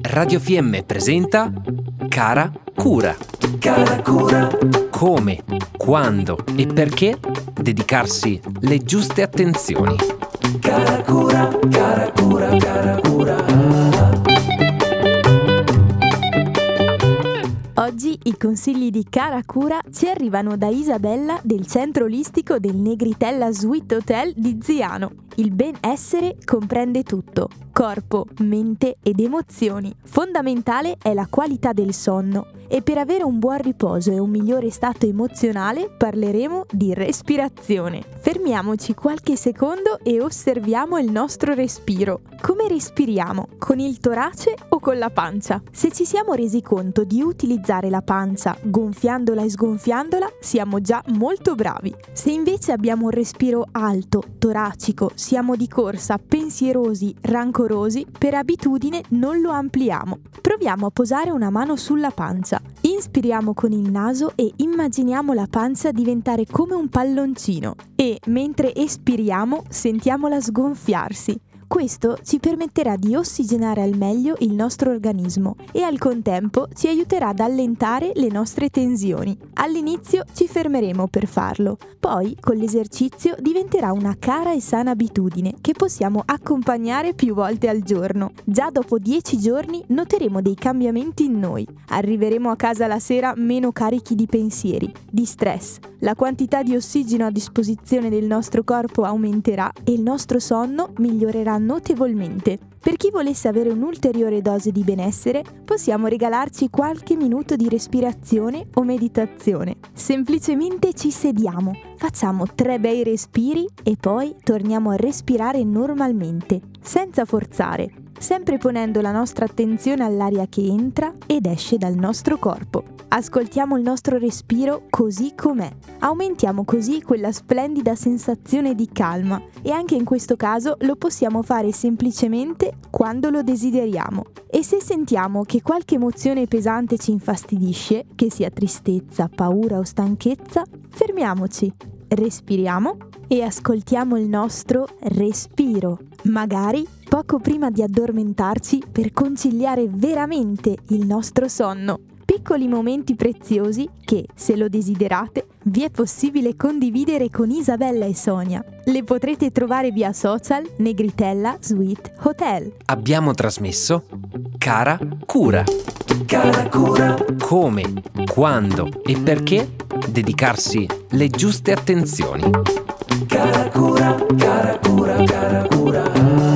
Radio FM presenta Cara Cura. Cara Cura. Come, quando e perché dedicarsi le giuste attenzioni. Cara Cura, cara Cura, cara Cura. Oggi i consigli di cara cura ci arrivano da Isabella del centro olistico del Negritella Suite Hotel di Ziano. Il benessere comprende tutto, corpo, mente ed emozioni. Fondamentale è la qualità del sonno e per avere un buon riposo e un migliore stato emozionale parleremo di respirazione. Fermiamoci qualche secondo e osserviamo il nostro respiro. Come respiriamo? Con il torace o con la pancia? Se ci siamo resi conto di utilizzare la pancia gonfiandola e sgonfiandola, siamo già molto bravi. Se invece abbiamo un respiro alto, toracico, siamo di corsa, pensierosi, rancorosi, per abitudine non lo ampliamo. Proviamo a posare una mano sulla pancia. Inspiriamo con il naso e immaginiamo la pancia diventare come un palloncino e mentre espiriamo sentiamola sgonfiarsi. Questo ci permetterà di ossigenare al meglio il nostro organismo e al contempo ci aiuterà ad allentare le nostre tensioni. All'inizio ci fermeremo per farlo, poi con l'esercizio diventerà una cara e sana abitudine che possiamo accompagnare più volte al giorno. Già dopo 10 giorni noteremo dei cambiamenti in noi. Arriveremo a casa la sera meno carichi di pensieri, di stress. La quantità di ossigeno a disposizione del nostro corpo aumenterà e il nostro sonno migliorerà notevolmente. Per chi volesse avere un'ulteriore dose di benessere, possiamo regalarci qualche minuto di respirazione o meditazione. Semplicemente ci sediamo, facciamo tre bei respiri e poi torniamo a respirare normalmente, senza forzare, sempre ponendo la nostra attenzione all'aria che entra ed esce dal nostro corpo. Ascoltiamo il nostro respiro così com'è. Aumentiamo così quella splendida sensazione di calma e anche in questo caso lo possiamo fare semplicemente quando lo desideriamo. E se sentiamo che qualche emozione pesante ci infastidisce, che sia tristezza, paura o stanchezza, fermiamoci, respiriamo e ascoltiamo il nostro respiro, magari poco prima di addormentarci per conciliare veramente il nostro sonno piccoli momenti preziosi che, se lo desiderate, vi è possibile condividere con Isabella e Sonia. Le potrete trovare via social Negritella Suite Hotel. Abbiamo trasmesso Cara Cura. Cara Cura. Come, quando e perché dedicarsi le giuste attenzioni. Cara Cura, cara Cura, cara Cura.